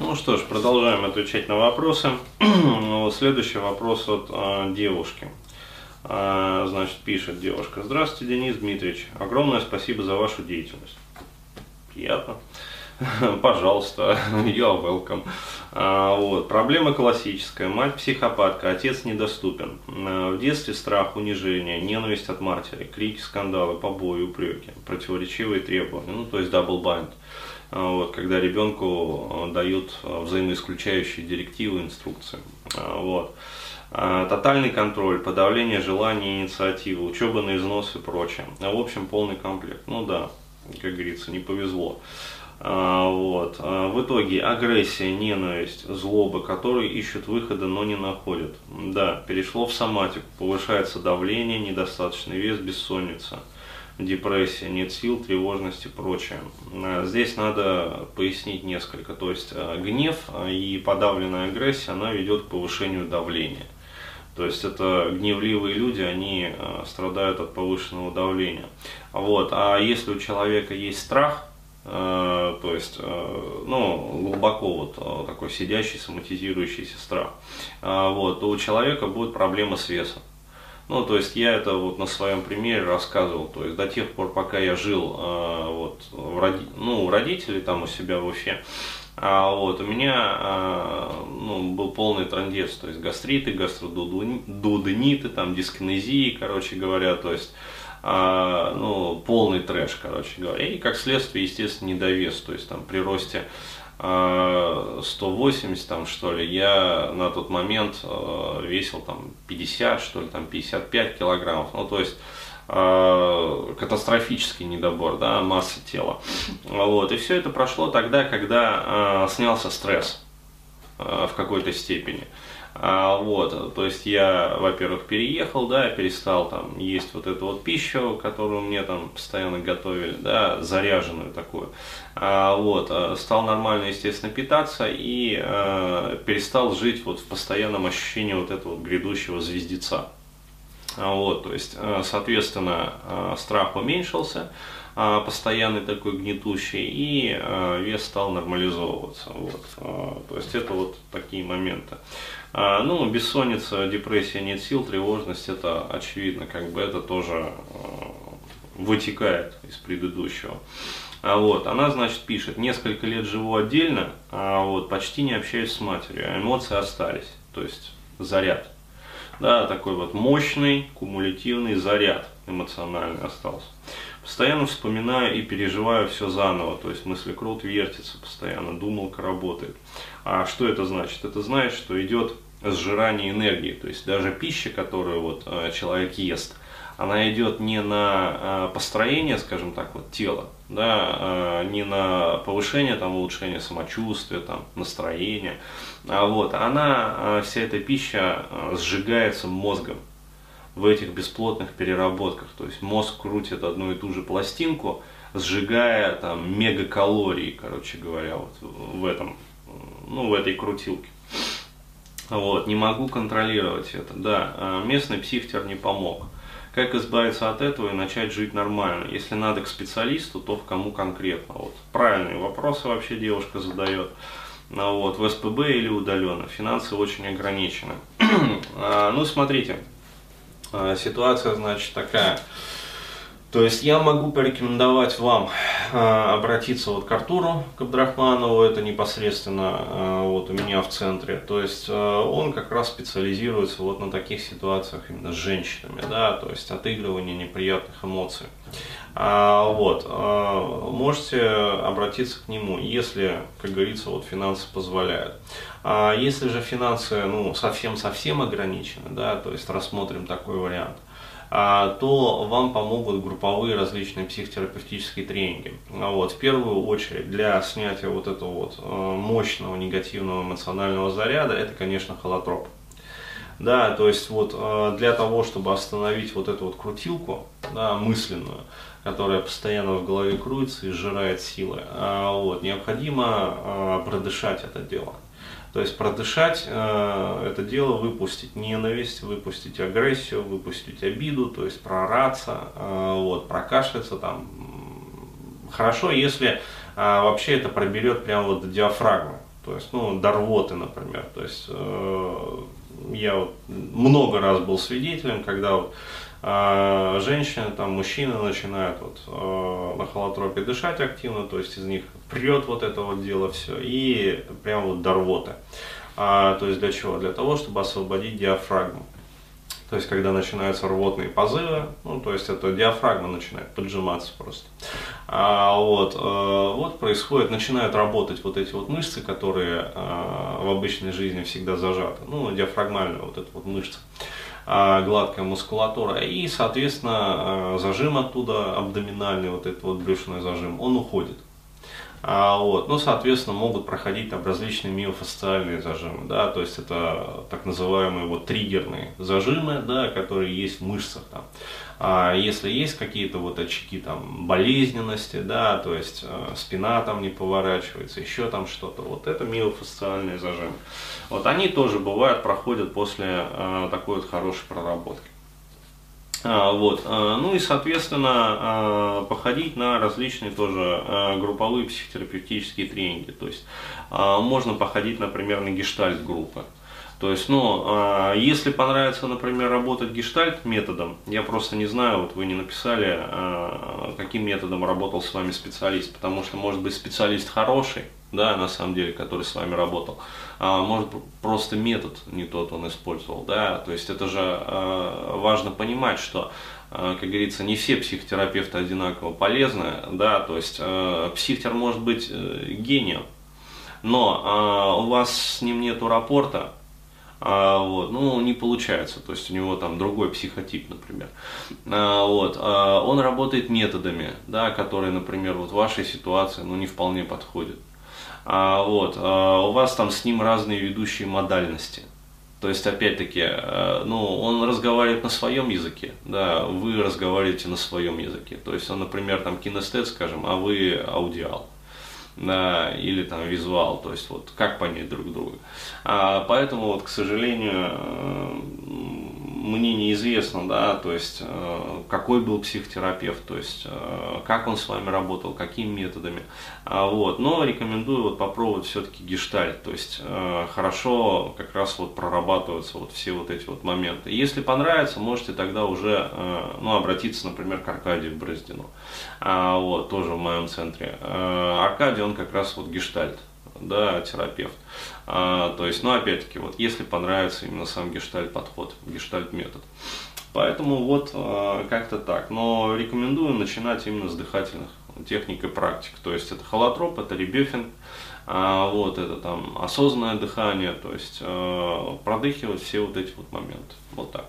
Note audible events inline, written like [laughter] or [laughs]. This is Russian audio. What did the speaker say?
Ну что ж, продолжаем отвечать на вопросы. [clears throat] Ну, следующий вопрос от э, девушки. Э, значит, пишет девушка. Здравствуйте, Денис Дмитриевич. Огромное спасибо за вашу деятельность. Приятно. [laughs] Пожалуйста, [laughs] you're welcome. А, вот. Проблема классическая. Мать психопатка, отец недоступен. А, в детстве страх, унижение, ненависть от матери, крики, скандалы, побои, упреки, противоречивые требования. Ну, то есть double bind. А, вот, когда ребенку дают взаимоисключающие директивы, инструкции. Вот. Тотальный контроль, подавление желаний, инициативы, учеба на износ и прочее. В общем, полный комплект. Ну да, как говорится, не повезло. А, вот. А, в итоге агрессия, ненависть, злоба, которые ищут выхода, но не находят. Да, перешло в соматику, повышается давление, недостаточный вес, бессонница, депрессия, нет сил, тревожность и прочее. А, здесь надо пояснить несколько. То есть гнев и подавленная агрессия, она ведет к повышению давления. То есть это гневливые люди, они страдают от повышенного давления. Вот. А если у человека есть страх, то есть, э, ну, глубоко вот э, такой сидящий, соматизирующийся страх, вот, то у человека будет проблема с весом. Ну, то есть я это вот на своем примере рассказывал. То есть до тех пор, пока я жил вот, в роди... ну, у родителей там у себя в Уфе, а вот у меня ну, был полный трандец, то есть гастриты, гастродудениты, там дискинезии, короче говоря, то есть а, ну, полный трэш, короче говоря. И как следствие, естественно, недовес, то есть там при росте 180 а, там что ли, я на тот момент а, весил там 50 что ли, там 55 килограммов, ну то есть катастрофический недобор, да, массы тела. Вот. И все это прошло тогда, когда снялся стресс в какой-то степени. А, вот, то есть я, во-первых, переехал, да, перестал там есть вот эту вот пищу, которую мне там постоянно готовили, да, заряженную такую. А, вот, а, стал нормально, естественно, питаться и а, перестал жить вот в постоянном ощущении вот этого вот грядущего звездеца. А, вот, то есть, соответственно, страх уменьшился, постоянный такой гнетущий, и а, вес стал нормализовываться. Вот. А, то есть это вот такие моменты. Ну, бессонница, депрессия, нет сил, тревожность, это очевидно, как бы это тоже вытекает из предыдущего. А вот, она, значит, пишет, несколько лет живу отдельно, а вот, почти не общаюсь с матерью, а эмоции остались, то есть заряд. Да, такой вот мощный, кумулятивный заряд эмоциональный остался. Постоянно вспоминаю и переживаю все заново, то есть мыслекрут вертится постоянно, думалка работает. А что это значит? Это значит, что идет сжирание энергии, то есть даже пища, которую вот э, человек ест, она идет не на э, построение, скажем так, вот тела, да, э, не на повышение, там, улучшение самочувствия, там, настроения, а вот, она, вся эта пища сжигается мозгом, в этих бесплотных переработках. То есть мозг крутит одну и ту же пластинку, сжигая там мегакалории, короче говоря, вот в этом, ну, в этой крутилке. Вот, не могу контролировать это. Да, а местный психтер не помог. Как избавиться от этого и начать жить нормально? Если надо к специалисту, то в кому конкретно? Вот. Правильные вопросы вообще девушка задает. Ну, вот, в СПБ или удаленно. Финансы очень ограничены. [clears throat] а, ну, смотрите, ситуация, значит, такая. То есть я могу порекомендовать вам э, обратиться вот к Артуру Кабдрахманову, это непосредственно э, вот у меня в центре. То есть э, он как раз специализируется вот на таких ситуациях именно с женщинами, да, то есть отыгрывание неприятных эмоций. А, вот, можете обратиться к нему, если, как говорится, вот финансы позволяют. А если же финансы, ну, совсем-совсем ограничены, да, то есть рассмотрим такой вариант, то вам помогут групповые различные психотерапевтические тренинги. А вот, в первую очередь для снятия вот этого вот э, мощного негативного эмоционального заряда, это, конечно, холотроп. Да, то есть вот э, для того, чтобы остановить вот эту вот крутилку да, мысленную, которая постоянно в голове крутится и сжирает силы, а, вот, необходимо продышать это дело. То есть продышать э, это дело, выпустить ненависть, выпустить агрессию, выпустить обиду, то есть прораться, э, вот, прокашляться там. Хорошо, если э, вообще это проберет прямо вот до диафрагмы. то есть, ну, до рвоты, например, то есть, э, я вот много раз был свидетелем, когда вот э, женщины, там, мужчины начинают вот э, на холотропе дышать активно, то есть из них прет вот это вот дело все, и прям вот до рвоты. А, то есть для чего? Для того, чтобы освободить диафрагму. То есть, когда начинаются рвотные позывы, ну, то есть, это диафрагма начинает поджиматься просто. А, вот, э, вот происходит, начинают работать вот эти вот мышцы, которые э, в обычной жизни всегда зажаты. Ну, диафрагмальная вот эта вот мышца э, гладкая мускулатура, и, соответственно, э, зажим оттуда, абдоминальный, вот этот вот брюшный зажим, он уходит. А, вот, ну, соответственно, могут проходить там различные миофасциальные зажимы, да, то есть это так называемые вот триггерные зажимы, да, которые есть в мышцах там. А если есть какие-то вот очаги там болезненности, да, то есть э, спина там не поворачивается, еще там что-то, вот это миофасциальные зажимы. Вот они тоже бывают, проходят после э, такой вот хорошей проработки. А, вот. А, ну и, соответственно, а, походить на различные тоже групповые психотерапевтические тренинги. То есть можно походить, например, на гештальт-группы. То есть, ну, если понравится, например, работать гештальт методом, я просто не знаю, вот вы не написали, каким методом работал с вами специалист, потому что, может быть, специалист хороший, да, на самом деле, который с вами работал. А, может, просто метод не тот он использовал, да, то есть это же а, важно понимать, что, а, как говорится, не все психотерапевты одинаково полезны, да, то есть а, психтер может быть а, гением, но а, у вас с ним нету рапорта, а, вот, ну, не получается, то есть у него там другой психотип, например. А, вот, а, он работает методами, да, которые, например, вот в вашей ситуации, ну, не вполне подходят. А, вот, а, у вас там с ним разные ведущие модальности. То есть, опять-таки, э, ну, он разговаривает на своем языке, да, вы разговариваете на своем языке. То есть, он, например, там кинестет, скажем, а вы аудиал да, или там визуал, то есть вот как понять друг друга. А, поэтому вот, к сожалению, э, мне неизвестно, да, то есть э, какой был психотерапевт, то есть э, как он с вами работал, какими методами, а, вот, но рекомендую вот попробовать все-таки гештальт, то есть э, хорошо как раз вот прорабатываются вот все вот эти вот моменты. Если понравится, можете тогда уже, ну, обратиться, например, к Аркадию Браздину, а, вот, тоже в моем центре. Аркадий, он как раз вот гештальт, да, терапевт. А, то есть, ну, опять-таки, вот если понравится именно сам гештальт подход, гештальт метод. Поэтому вот а, как-то так. Но рекомендую начинать именно с дыхательных техник и практик. То есть это холотроп, это ребефинг, а, вот это там осознанное дыхание, то есть а, продыхивать все вот эти вот моменты. Вот так.